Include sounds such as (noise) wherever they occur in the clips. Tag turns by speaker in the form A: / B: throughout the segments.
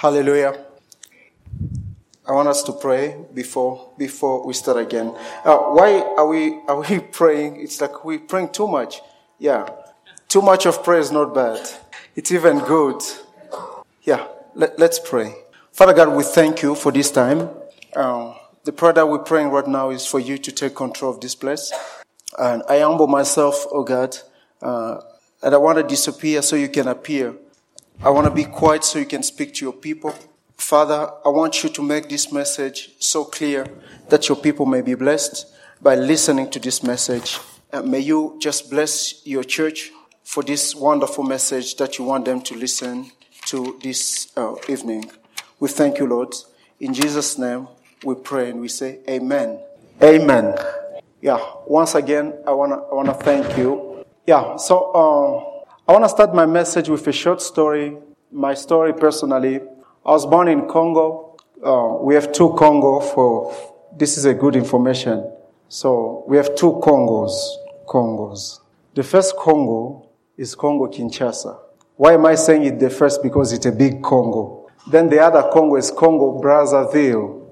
A: Hallelujah. I want us to pray before before we start again. Uh, why are we are we (laughs) praying? It's like we're praying too much. Yeah, too much of prayer is not bad. It's even good. Yeah, let, us pray. Father God, we thank you for this time. Uh, the prayer that we're praying right now is for you to take control of this place. And I humble myself, oh God, uh, and I want to disappear so you can appear. I want to be quiet so you can speak to your people. Father, I want you to make this message so clear that your people may be blessed by listening to this message. And may you just bless your church for this wonderful message that you want them to listen to this uh, evening. We thank you, Lord. In Jesus' name, we pray and we say, Amen. Amen. Yeah, once again, I want to I wanna thank you. Yeah, so uh, I want to start my message with a short story. My story personally I was born in Congo. Uh, we have two Congo for, this is a good information. So we have two Congos, Congos. The first Congo is Congo Kinshasa. Why am I saying it the first? Because it's a big Congo. Then the other Congo is Congo Brazzaville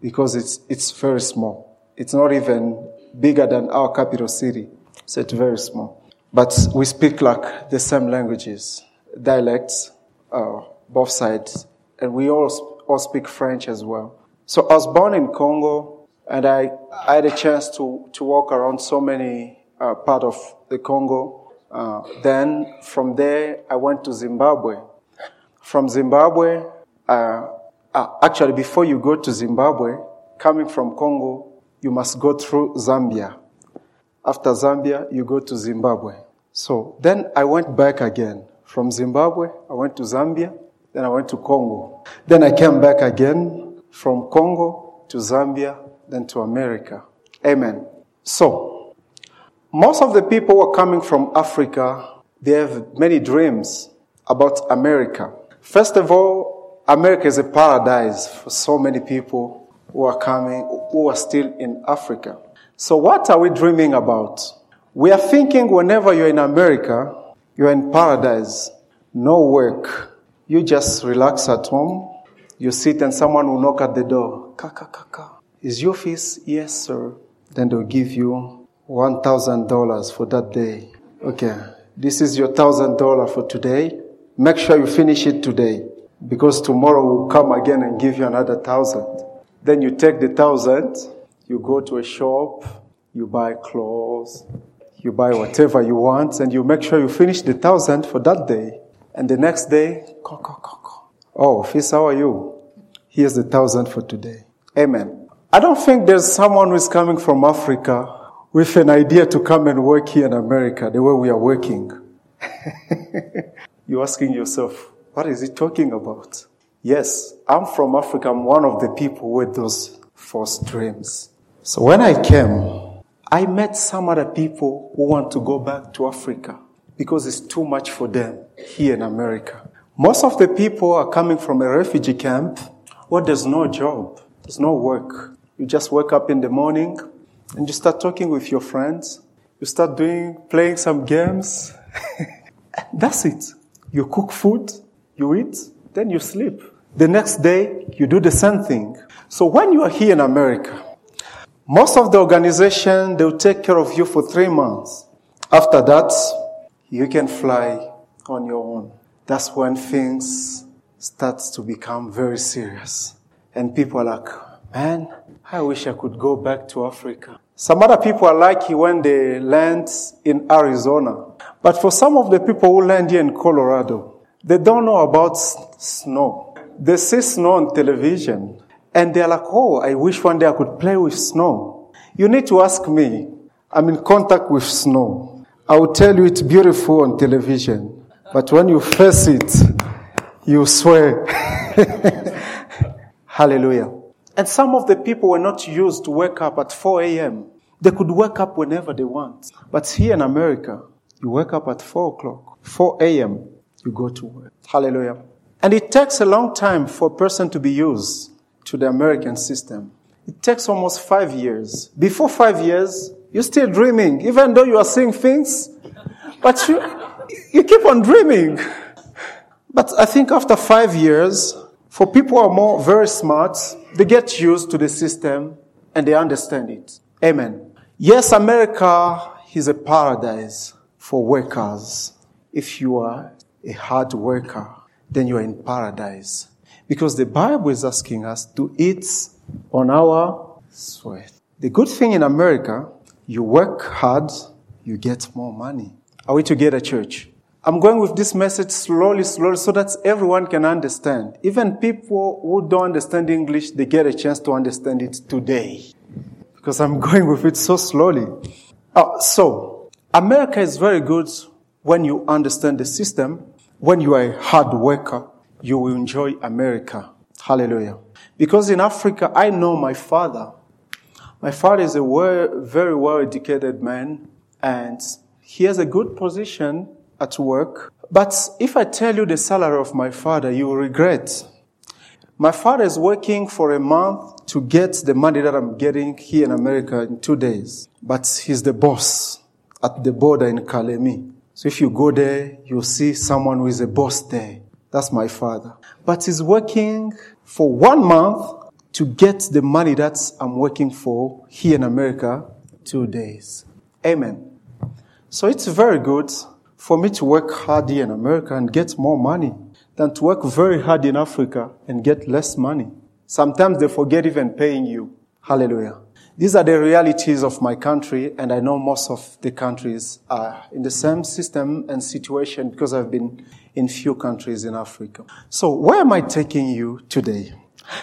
A: because it's, it's very small. It's not even bigger than our capital city. So it's very small. But we speak like the same languages, dialects, uh, both sides and we all, all speak French as well. So I was born in Congo, and I, I had a chance to, to walk around so many uh, part of the Congo. Uh, then from there, I went to Zimbabwe. From Zimbabwe, uh, uh, actually, before you go to Zimbabwe, coming from Congo, you must go through Zambia. After Zambia, you go to Zimbabwe. So then I went back again. From Zimbabwe, I went to Zambia. Then I went to Congo. Then I came back again from Congo to Zambia, then to America. Amen. So, most of the people who are coming from Africa, they have many dreams about America. First of all, America is a paradise for so many people who are coming, who are still in Africa. So what are we dreaming about? We are thinking whenever you're in America, you're in paradise, no work, you just relax at home. You sit and someone will knock at the door. Ka, ka, ka, ka. Is your fees? Yes, sir. Then they'll give you $1,000 for that day. Okay. This is your $1,000 for today. Make sure you finish it today because tomorrow we'll come again and give you another thousand. Then you take the thousand, you go to a shop, you buy clothes, you buy whatever you want, and you make sure you finish the thousand for that day. And the next day, call, call, call, call. Oh, Fils, how are you? Here's the thousand for today. Amen. I don't think there's someone who's coming from Africa with an idea to come and work here in America the way we are working. (laughs) You're asking yourself, what is he talking about? Yes, I'm from Africa. I'm one of the people with those false dreams. So when I came, I met some other people who want to go back to Africa because it's too much for them here in America. Most of the people are coming from a refugee camp where there's no job, there's no work. You just wake up in the morning and you start talking with your friends. You start doing, playing some games. (laughs) That's it. You cook food, you eat, then you sleep. The next day, you do the same thing. So when you are here in America, most of the organization, they'll take care of you for three months. After that, you can fly on your own. That's when things start to become very serious. And people are like, man, I wish I could go back to Africa. Some other people are lucky when they land in Arizona. But for some of the people who land here in Colorado, they don't know about snow. They see snow on television and they're like, oh, I wish one day I could play with snow. You need to ask me. I'm in contact with snow. I will tell you it's beautiful on television, but when you face it, you swear. (laughs) Hallelujah. And some of the people were not used to wake up at 4 a.m. They could wake up whenever they want. But here in America, you wake up at 4 o'clock, 4 a.m., you go to work. Hallelujah. And it takes a long time for a person to be used to the American system. It takes almost five years. Before five years, you're still dreaming, even though you are seeing things, but you, you keep on dreaming. But I think after five years, For people who are more very smart, they get used to the system and they understand it. Amen. Yes, America is a paradise for workers. If you are a hard worker, then you are in paradise. Because the Bible is asking us to eat on our sweat. The good thing in America, you work hard, you get more money. Are we together, church? I'm going with this message slowly, slowly, so that everyone can understand. Even people who don't understand English, they get a chance to understand it today. Because I'm (laughs) going with it so slowly. Oh, so, America is very good when you understand the system. When you are a hard worker, you will enjoy America. Hallelujah. Because in Africa, I know my father. My father is a very well educated man and he has a good position at work. But if I tell you the salary of my father, you will regret. My father is working for a month to get the money that I'm getting here in America in two days. But he's the boss at the border in Kalemie. So if you go there, you'll see someone who is a boss there. That's my father. But he's working for one month to get the money that I'm working for here in America two days. Amen. So it's very good for me to work hard here in America and get more money than to work very hard in Africa and get less money. Sometimes they forget even paying you. Hallelujah. These are the realities of my country, and I know most of the countries are in the same system and situation because I've been in few countries in Africa. So where am I taking you today?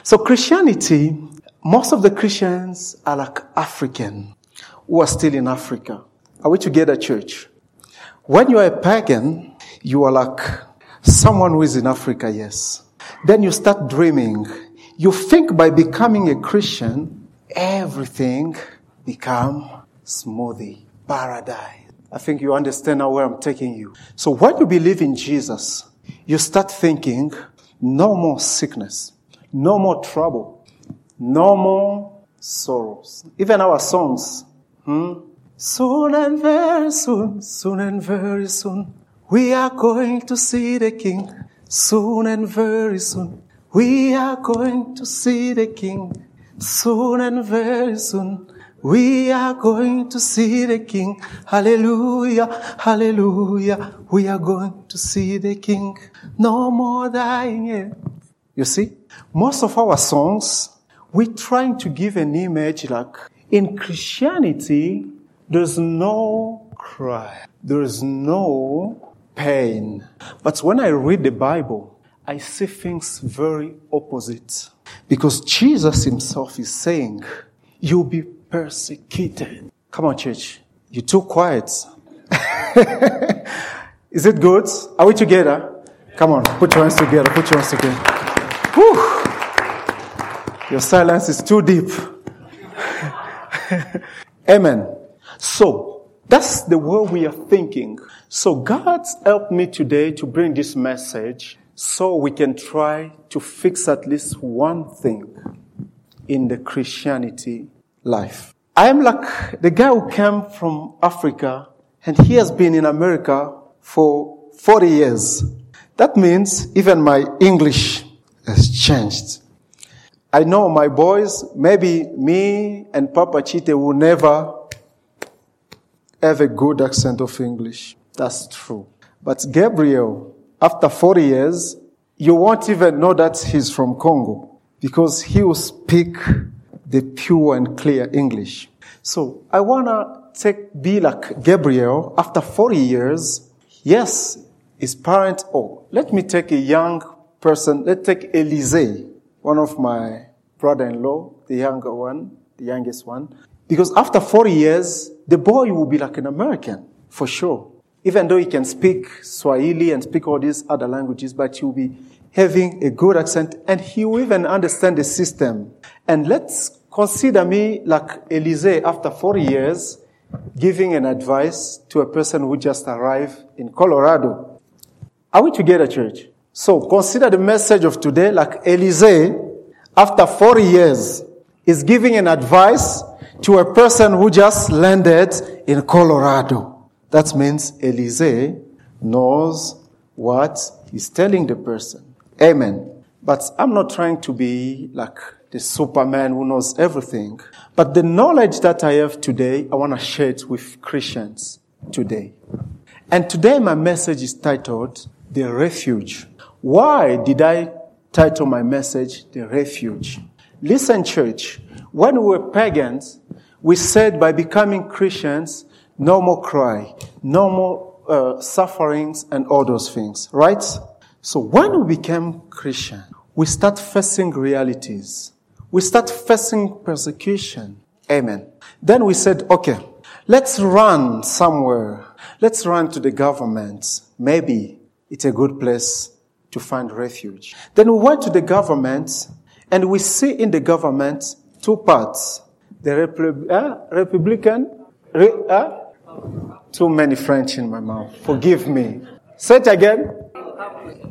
A: So Christianity, most of the Christians are like African who are still in Africa. Are we together, church? When you are a pagan, you are like someone who is in Africa, yes. Then you start dreaming. You think by becoming a Christian, everything become smoothie, paradise. I think you understand now where I'm taking you. So when you believe in Jesus, you start thinking, no more sickness, no more trouble, no more sorrows. Even our songs, hmm? Soon and very soon, soon and very soon, we are going to see the King. Soon and very soon, we are going to see the King. Soon and very soon, we are going to see the King. Hallelujah, hallelujah. We are going to see the King. No more dying. You see, most of our songs, we're trying to give an image like in Christianity, there's no cry. There's no pain. But when I read the Bible, I see things very opposite. Because Jesus himself is saying, you'll be persecuted. Come on, church. You're too quiet. (laughs) is it good? Are we together? Come on, put your hands together. Put your hands together. Whew. Your silence is too deep. (laughs) Amen. So, that's the way we are thinking. So God's helped me today to bring this message so we can try to fix at least one thing in the Christianity life. I am like the guy who came from Africa and he has been in America for 40 years. That means even my English has changed. I know my boys, maybe me and Papa Chite will never have a good accent of English. That's true. But Gabriel, after 40 years, you won't even know that he's from Congo because he will speak the pure and clear English. So I want to take, be like Gabriel after 40 years. Yes, his parent, oh, let me take a young person. Let's take Elise, one of my brother-in-law, the younger one, the youngest one. Because after 40 years, the boy will be like an American, for sure. Even though he can speak Swahili and speak all these other languages, but he will be having a good accent and he will even understand the system. And let's consider me like Elise after 40 years giving an advice to a person who just arrived in Colorado. Are we together, church? So consider the message of today like Elise after 40 years is giving an advice to a person who just landed in Colorado. That means Elise knows what he's telling the person. Amen. But I'm not trying to be like the Superman who knows everything. But the knowledge that I have today, I want to share it with Christians today. And today my message is titled The Refuge. Why did I title my message The Refuge? Listen, church, when we were pagans, we said by becoming Christians, no more cry, no more uh, sufferings and all those things, right? So when we became Christian, we start facing realities. We start facing persecution. Amen. Then we said, okay, let's run somewhere. Let's run to the government. Maybe it's a good place to find refuge. Then we went to the government and we see in the government two parts. The Repub- uh, Republican, re- uh? too many French in my mouth. Forgive me. Say it again.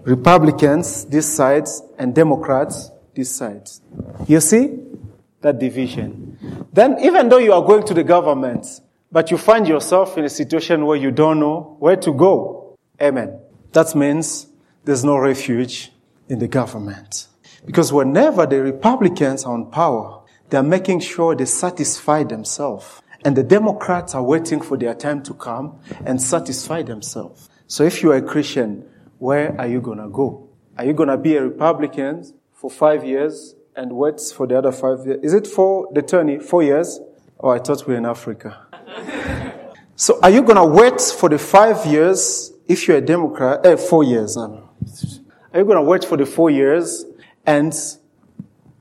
A: Republicans, this side, and Democrats, You see that division. Then, even though you are going to the government, but you find yourself in a situation where you don't know where to go. Amen. That means there's no refuge in the government. Because whenever the Republicans are on power, they're making sure they satisfy themselves. And the Democrats are waiting for their time to come and satisfy themselves. So if you are a Christian, where are you going to go? Are you going to be a Republican for five years and wait for the other five years? Is it for the turn, four years? Oh, I thought we were in Africa. (laughs) so are you going to wait for the five years if you're a Democrat? Eh, four years. Are you going to wait for the four years and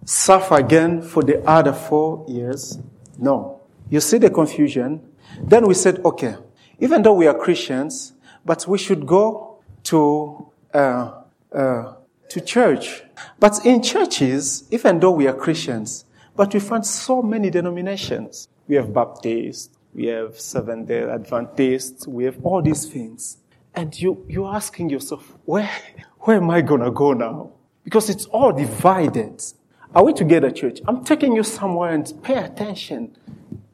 A: suffer again for the other four years? No. You see the confusion? Then we said, okay, even though we are Christians, but we should go to, uh, uh, to church. But in churches, even though we are Christians, but we find so many denominations. We have Baptists, we have Seventh day Adventists, we have all these things. And you, you're asking yourself, where, where am I gonna go now? Because it's all divided. Are we together, church? I'm taking you somewhere and pay attention.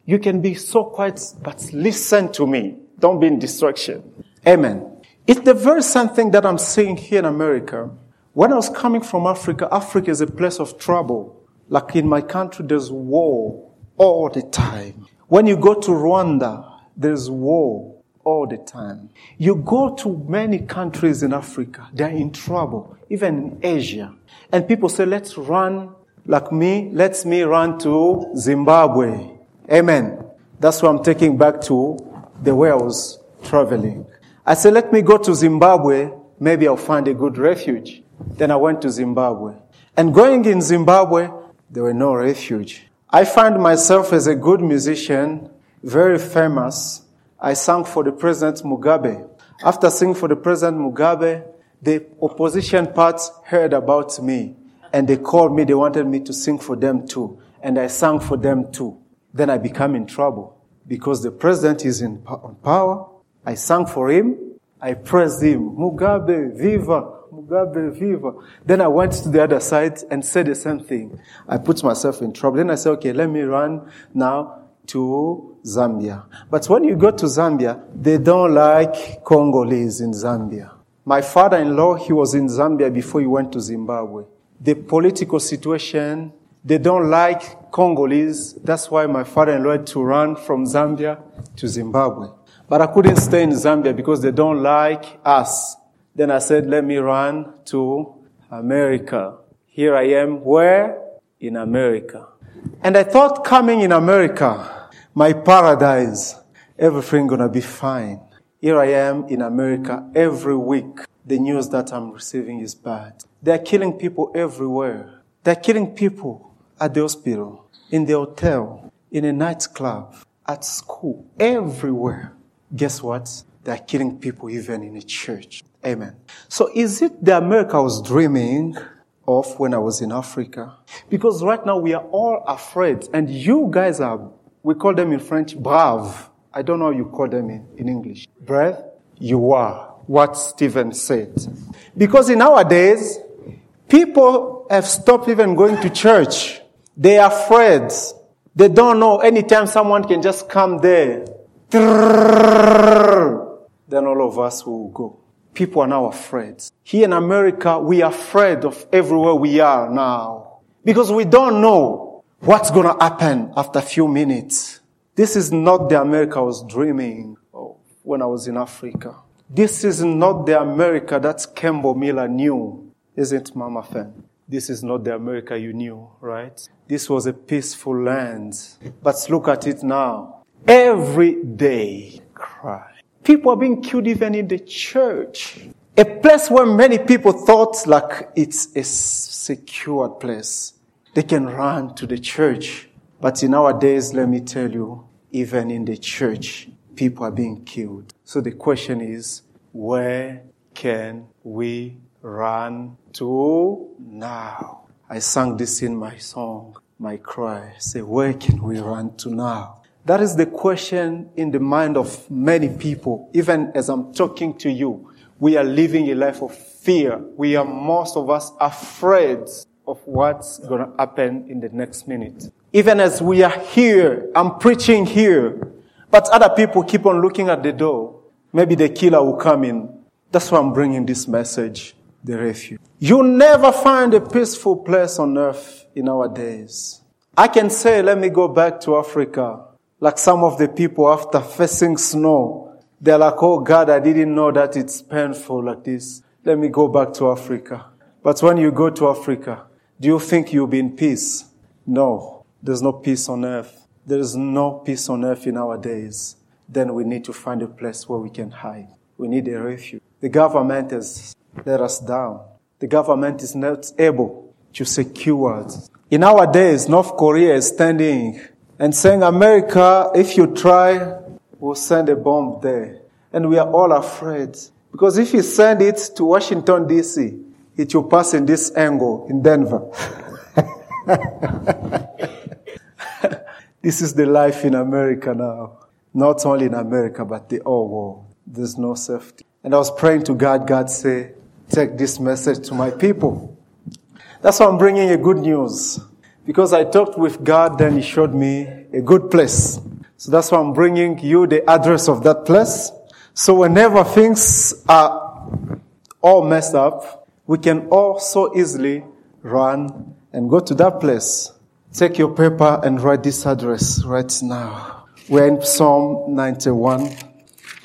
A: You can be so quiet, but listen to me. Don't be in distraction. Amen. It's the very same thing that I'm seeing here in America. When I was coming from Africa, Africa is a place of trouble. Like in my country, there's war all the time. When you go to Rwanda, there's war all the time. You go to many countries in Africa, they're in trouble, even in Asia. And people say, let's run, like me, let's me run to Zimbabwe. Amen. That's why I'm taking back to the way I was traveling. I said, let me go to Zimbabwe. Maybe I'll find a good refuge. Then I went to Zimbabwe. And going in Zimbabwe, there were no refuge. I found myself as a good musician, very famous. I sang for the President Mugabe. After singing for the President Mugabe, the opposition parts heard about me and they called me. They wanted me to sing for them too. And I sang for them too. Then I became in trouble because the president is in power. I sang for him. I praised him. Mugabe, viva. Mugabe, viva. Then I went to the other side and said the same thing. I put myself in trouble. Then I said, okay, let me run now to Zambia. But when you go to Zambia, they don't like Congolese in Zambia. My father-in-law, he was in Zambia before he went to Zimbabwe. The political situation, they don't like Congolese. That's why my father-in-law had to run from Zambia to Zimbabwe. But I couldn't stay in Zambia because they don't like us. Then I said, let me run to America. Here I am. Where? In America. And I thought coming in America, my paradise, everything gonna be fine. Here I am in America every week. The news that I'm receiving is bad. They're killing people everywhere. They're killing people at the hospital, in the hotel, in a nightclub, at school, everywhere. Guess what? They're killing people even in a church. Amen. So is it the America I was dreaming of when I was in Africa? Because right now we are all afraid and you guys are, we call them in French, brave. I don't know how you call them in, in English. Brave? You are. What Stephen said. Because in nowadays, people have stopped even going to church. They are afraid. They don't know anytime someone can just come there. Then all of us will go. People are now afraid. Here in America, we are afraid of everywhere we are now. Because we don't know what's gonna happen after a few minutes. This is not the America I was dreaming of when I was in Africa. This is not the America that Campbell Miller knew, isn't Mama Fan? This is not the America you knew, right? This was a peaceful land. But look at it now. Every day, cry. People are being killed even in the church. A place where many people thought like it's a secured place. They can run to the church. But in our days, let me tell you, even in the church, people are being killed. So the question is, where can we run to now? I sang this in my song, my cry. Say, where can we run to now? That is the question in the mind of many people. Even as I'm talking to you, we are living a life of fear. We are most of us afraid of what's going to happen in the next minute. Even as we are here, I'm preaching here, but other people keep on looking at the door. Maybe the killer will come in. That's why I'm bringing this message, the refuge. You never find a peaceful place on earth in our days. I can say, let me go back to Africa like some of the people after facing snow, they're like, oh God, I didn't know that it's painful like this. Let me go back to Africa. But when you go to Africa, do you think you'll be in peace? No, there's no peace on earth. There is no peace on earth in our days. Then we need to find a place where we can hide. We need a refuge. The government has let us down. The government is not able to secure us. In our days, North Korea is standing and saying, America, if you try, we'll send a bomb there. And we are all afraid. Because if you send it to Washington, D.C., it will pass in this angle in Denver. (laughs) this is the life in America now. Not only in America, but the whole world. There's no safety. And I was praying to God, God say, take this message to my people. That's why I'm bringing you good news. Because I talked with God, then He showed me a good place. So that's why I'm bringing you the address of that place. So whenever things are all messed up, we can all so easily run and go to that place. Take your paper and write this address right now. We're in Psalm 91,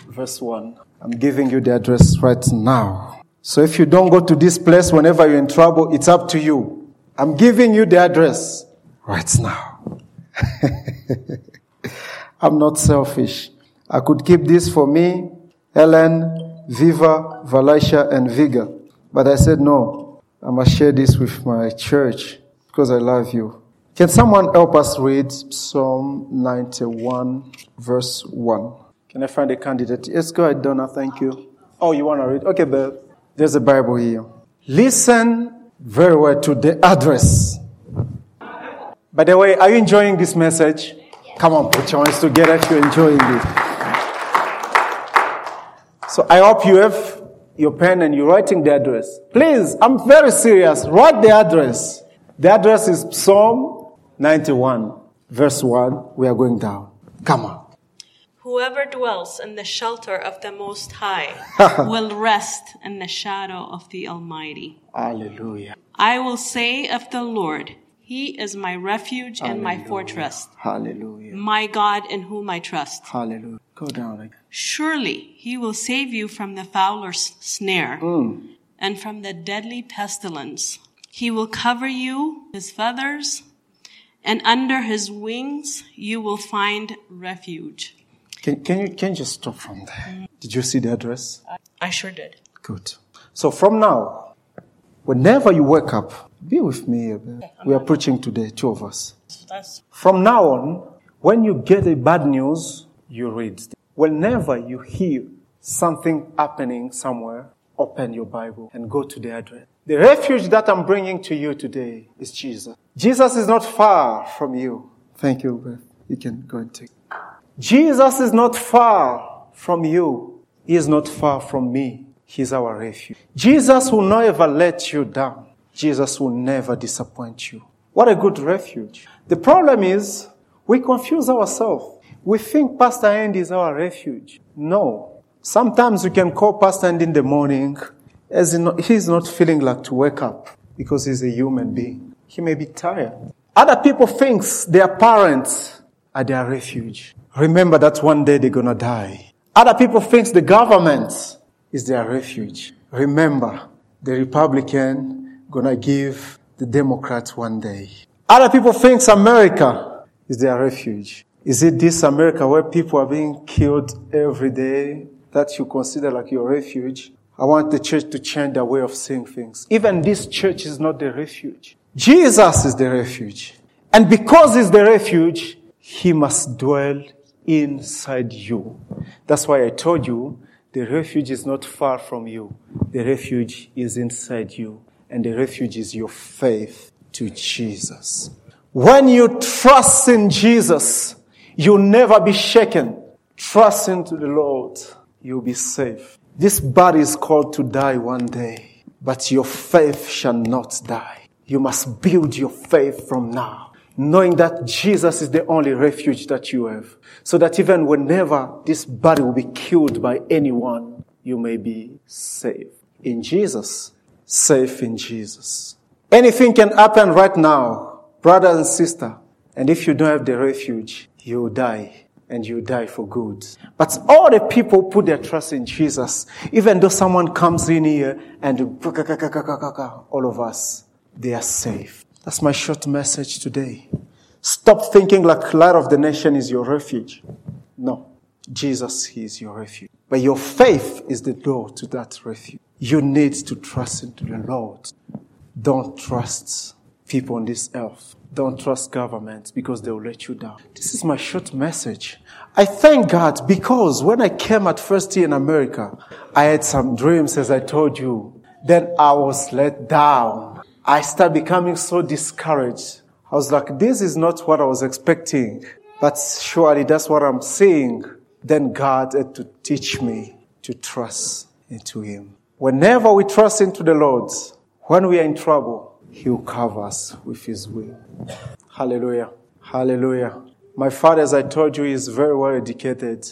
A: verse 1. I'm giving you the address right now. So if you don't go to this place whenever you're in trouble, it's up to you. I'm giving you the address right now. (laughs) I'm not selfish. I could keep this for me, Ellen, Viva, Valisha, and Viga. But I said, no, I must share this with my church because I love you. Can someone help us read Psalm 91, verse 1? Can I find a candidate? Yes, go ahead, Donna. Thank you. Oh, you want to read? Okay, Beth. There's a Bible here. Listen very well to the address. By the way, are you enjoying this message? Come on, put your hands together if you're enjoying this. So I hope you have your pen and you're writing the address. Please, I'm very serious. Write the address. The address is Psalm 91, verse 1. We are going down. Come on.
B: Whoever dwells in the shelter of the Most High (laughs) will rest in the shadow of the Almighty.
A: Hallelujah.
B: I will say of the Lord, He is my refuge and my fortress,
A: Hallelujah.
B: my God in whom I trust.
A: Hallelujah. Go down again.
B: Surely He will save you from the fowler's snare
A: Mm.
B: and from the deadly pestilence. He will cover you, with His feathers, and under His wings you will find refuge.
A: Can, can you can you just stop from there? Did you see the address?
B: I sure did.
A: Good. So from now, whenever you wake up, be with me. babe. We are preaching today, two of us.
B: That's
A: From now on, when you get a bad news, you read. Whenever you hear something happening somewhere, open your Bible and go to the address. The refuge that I'm bringing to you today is Jesus. Jesus is not far from you. Thank you, Beth. You can go and take. Jesus is not far from you. He is not far from me. He's our refuge. Jesus will never let you down. Jesus will never disappoint you. What a good refuge. The problem is we confuse ourselves. We think Pastor Andy is our refuge. No. Sometimes we can call pastor End in the morning as he's not feeling like to wake up because he's a human being. He may be tired. Other people think their parents are their refuge. Remember that one day they're gonna die. Other people think the government is their refuge. Remember, the Republican gonna give the Democrats one day. Other people think America is their refuge. Is it this America where people are being killed every day that you consider like your refuge? I want the church to change their way of seeing things. Even this church is not the refuge. Jesus is the refuge. And because he's the refuge, he must dwell inside you. That's why I told you the refuge is not far from you. The refuge is inside you. And the refuge is your faith to Jesus. When you trust in Jesus, you'll never be shaken. Trust into the Lord. You'll be safe. This body is called to die one day, but your faith shall not die. You must build your faith from now, knowing that Jesus is the only refuge that you have, so that even whenever this body will be killed by anyone, you may be safe in Jesus, safe in Jesus. Anything can happen right now, brother and sister, and if you don't have the refuge, you die and you die for good. But all the people put their trust in Jesus, even though someone comes in here and all of us, they are safe. That's my short message today. Stop thinking like light of the nation is your refuge. No. Jesus is your refuge. But your faith is the door to that refuge. You need to trust into the Lord. Don't trust people on this earth. Don't trust governments because they will let you down. This is my short message. I thank God because when I came at first year in America, I had some dreams as I told you. Then I was let down. I started becoming so discouraged. I was like, this is not what I was expecting, but surely that's what I'm seeing. Then God had to teach me to trust into Him. Whenever we trust into the Lord, when we are in trouble, he will cover us with His will. Hallelujah. Hallelujah. My father, as I told you, is very well educated.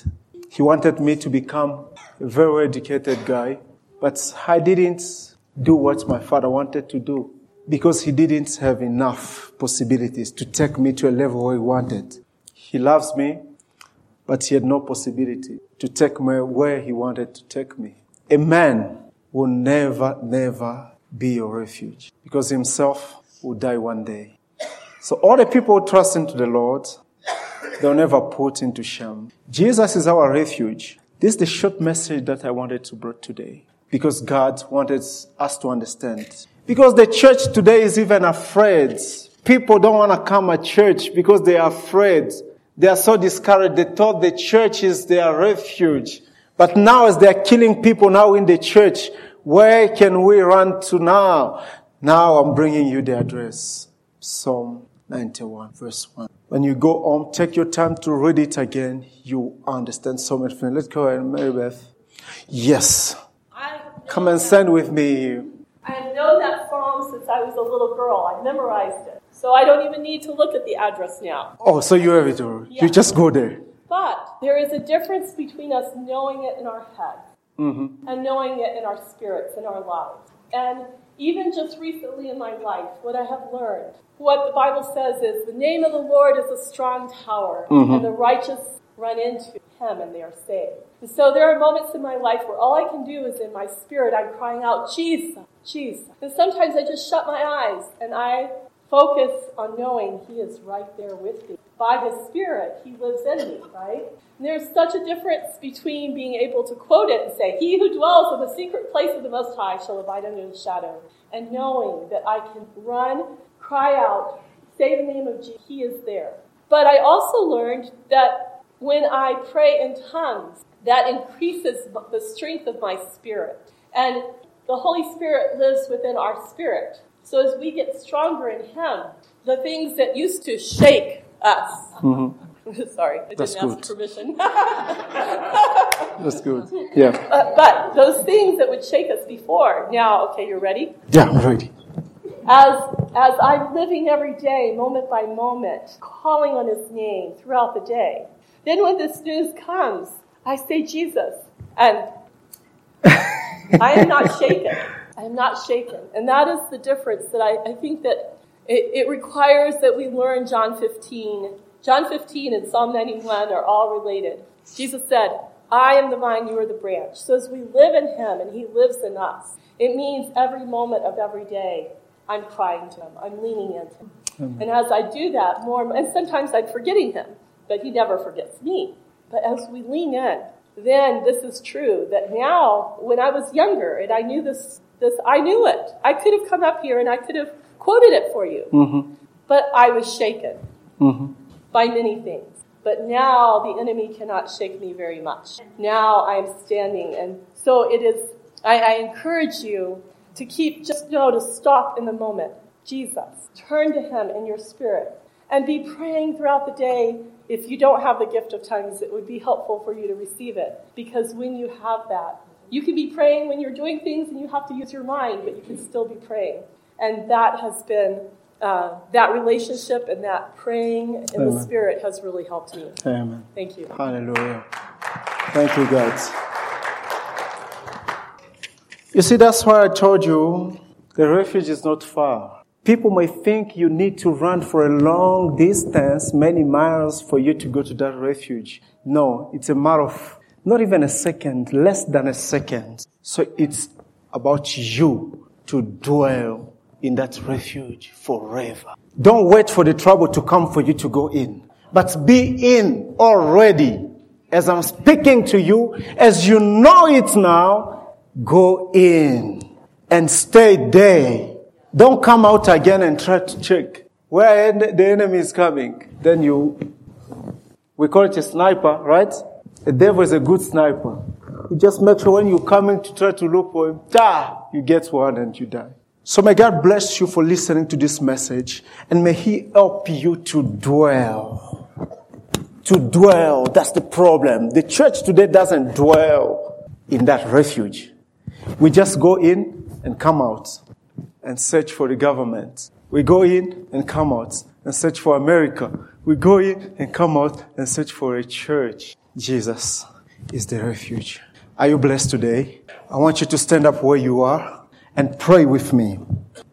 A: He wanted me to become a very well educated guy, but I didn't do what my father wanted to do because he didn't have enough possibilities to take me to a level where he wanted. He loves me, but he had no possibility to take me where he wanted to take me. A man will never, never be your refuge because himself will die one day. So all the people who trust into the Lord, they'll never put into shame. Jesus is our refuge. This is the short message that I wanted to bring today because God wanted us to understand. Because the church today is even afraid. People don't want to come at church because they are afraid. They are so discouraged. They thought the church is their refuge. But now as they are killing people now in the church, where can we run to now? Now I'm bringing you the address. Psalm 91 verse 1. When you go home, take your time to read it again. You understand so much. Let's go ahead, Mary Beth. Yes. Come and stand with me.
C: I've known that I was a little girl. I've memorized it. So I don't even need to look at the address now.
A: Oh, so you have it already. You just go there.
C: But there is a difference between us knowing it in our head mm-hmm. and knowing it in our spirits, in our lives. And even just recently in my life, what I have learned, what the Bible says is the name of the Lord is a strong tower, mm-hmm. and the righteous run into him and they are saved. And so there are moments in my life where all I can do is in my spirit, I'm crying out, Jesus, Jesus. And sometimes I just shut my eyes and I focus on knowing He is right there with me. By His Spirit, He lives in me, right? And there's such a difference between being able to quote it and say, He who dwells in the secret place of the Most High shall abide under the shadow, and knowing that I can run, cry out, say the name of Jesus, He is there. But I also learned that when I pray in tongues, that increases the strength of my spirit. And the Holy Spirit lives within our spirit. So as we get stronger in Him, the things that used to shake us. Mm-hmm. (laughs) Sorry, I
A: That's
C: didn't
A: good.
C: ask permission. (laughs)
A: That's good. Yeah.
C: Uh, but those things that would shake us before, now, okay, you're ready?
A: Yeah, I'm ready.
C: As, as I'm living every day, moment by moment, calling on His name throughout the day, then when this news comes, I say, Jesus, And I am not (laughs) shaken. I am not shaken. And that is the difference that I, I think that it, it requires that we learn John 15. John 15 and Psalm 91 are all related. Jesus said, I am the vine, you are the branch. So as we live in him and he lives in us, it means every moment of every day, I'm crying to him. I'm leaning into him. Mm-hmm. And as I do that more, and sometimes I'm forgetting him, but he never forgets me. But as we lean in, then this is true that now, when I was younger and I knew this, this I knew it. I could have come up here and I could have quoted it for you. Mm-hmm. But I was shaken mm-hmm. by many things. But now the enemy cannot shake me very much. Now I am standing. And so it is, I, I encourage you to keep, just know to stop in the moment. Jesus. Turn to him in your spirit. And be praying throughout the day. If you don't have the gift of tongues, it would be helpful for you to receive it. Because when you have that, you can be praying when you're doing things and you have to use your mind, but you can still be praying. And that has been, uh, that relationship and that praying in Amen. the Spirit has really helped me.
A: Amen.
C: Thank you.
A: Hallelujah. Thank you, God. You see, that's why I told you the refuge is not far. People may think you need to run for a long distance, many miles for you to go to that refuge. No, it's a matter of not even a second, less than a second. So it's about you to dwell in that refuge forever. Don't wait for the trouble to come for you to go in, but be in already. As I'm speaking to you, as you know it now, go in and stay there. Don't come out again and try to check where the enemy is coming. Then you, we call it a sniper, right? The devil is a good sniper. You just make sure when you're coming to try to look for him, ta, you get one and you die. So may God bless you for listening to this message and may He help you to dwell. To dwell. That's the problem. The church today doesn't dwell in that refuge. We just go in and come out and search for the government. We go in and come out and search for America. We go in and come out and search for a church. Jesus is the refuge. Are you blessed today? I want you to stand up where you are and pray with me.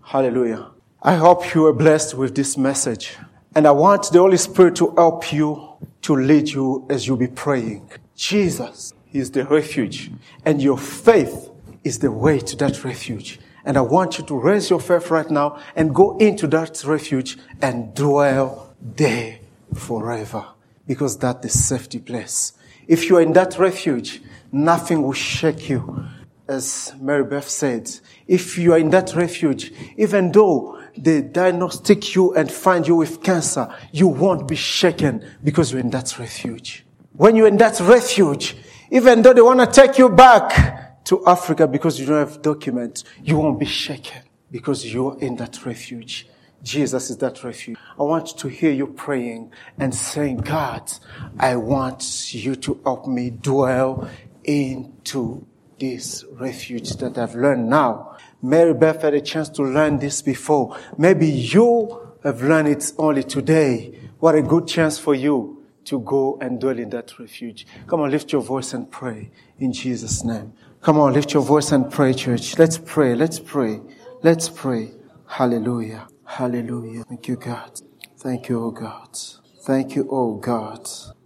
A: Hallelujah. I hope you are blessed with this message. And I want the Holy Spirit to help you to lead you as you be praying. Jesus is the refuge and your faith is the way to that refuge. And I want you to raise your faith right now and go into that refuge and dwell there forever because that's the safety place. If you are in that refuge, nothing will shake you. As Mary Beth said, if you are in that refuge, even though they diagnostic you and find you with cancer, you won't be shaken because you're in that refuge. When you're in that refuge, even though they want to take you back to Africa because you don't have documents, you won't be shaken because you're in that refuge. Jesus is that refuge. I want to hear you praying and saying, God, I want you to help me dwell into this refuge that I've learned now. Mary Beth had a chance to learn this before. Maybe you have learned it only today. What a good chance for you to go and dwell in that refuge. Come on, lift your voice and pray in Jesus' name. Come on, lift your voice and pray, church. Let's pray. Let's pray. Let's pray. Hallelujah. Hallelujah. Thank you, God. Thank you, oh God. Thank you, oh God.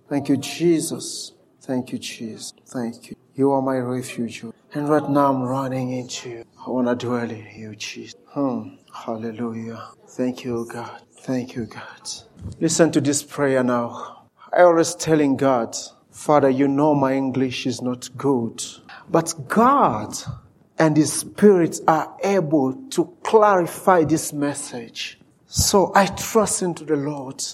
A: Thank you, Jesus. Thank you, Jesus. Thank you. You are my refuge. And right now I'm running into you. I want to dwell in you, Jesus. Hmm. Hallelujah. Thank you, oh God. Thank you, God. Listen to this prayer now. I always telling God, Father, you know my English is not good. But God and His Spirit are able to clarify this message. So I trust into the Lord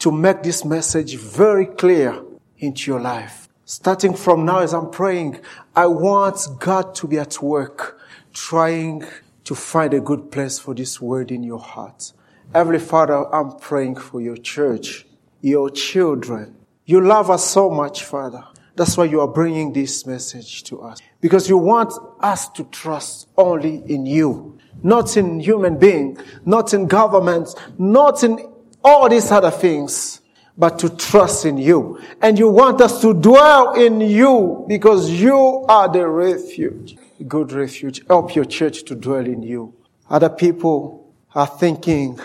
A: to make this message very clear into your life. Starting from now as I'm praying, I want God to be at work trying to find a good place for this word in your heart. Heavenly Father, I'm praying for your church, your children. You love us so much, Father. That's why you are bringing this message to us. Because you want us to trust only in you. Not in human being, not in government, not in all these other things, but to trust in you. And you want us to dwell in you because you are the refuge. Good refuge. Help your church to dwell in you. Other people are thinking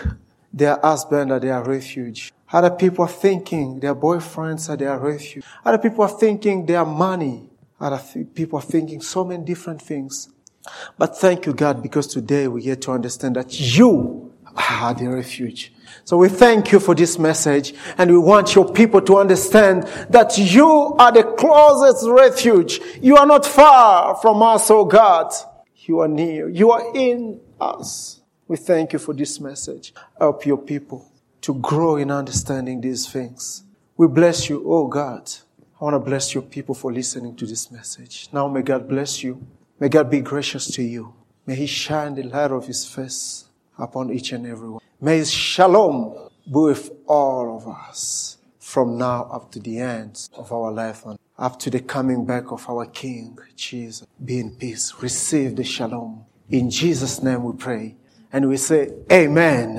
A: their husband are their refuge. Other people are thinking their boyfriends are their refuge. Other people are thinking their money. Other th- people are thinking so many different things. But thank you, God, because today we get to understand that you are the refuge. So we thank you for this message and we want your people to understand that you are the closest refuge. You are not far from us, oh God. You are near. You are in us. We thank you for this message. Help your people to grow in understanding these things. We bless you, oh God. I want to bless your people for listening to this message. Now may God bless you. May God be gracious to you. May He shine the light of His face upon each and every one. May His shalom be with all of us from now up to the end of our life and up to the coming back of our King, Jesus. Be in peace. Receive the shalom. In Jesus' name we pray. And we say, Amen.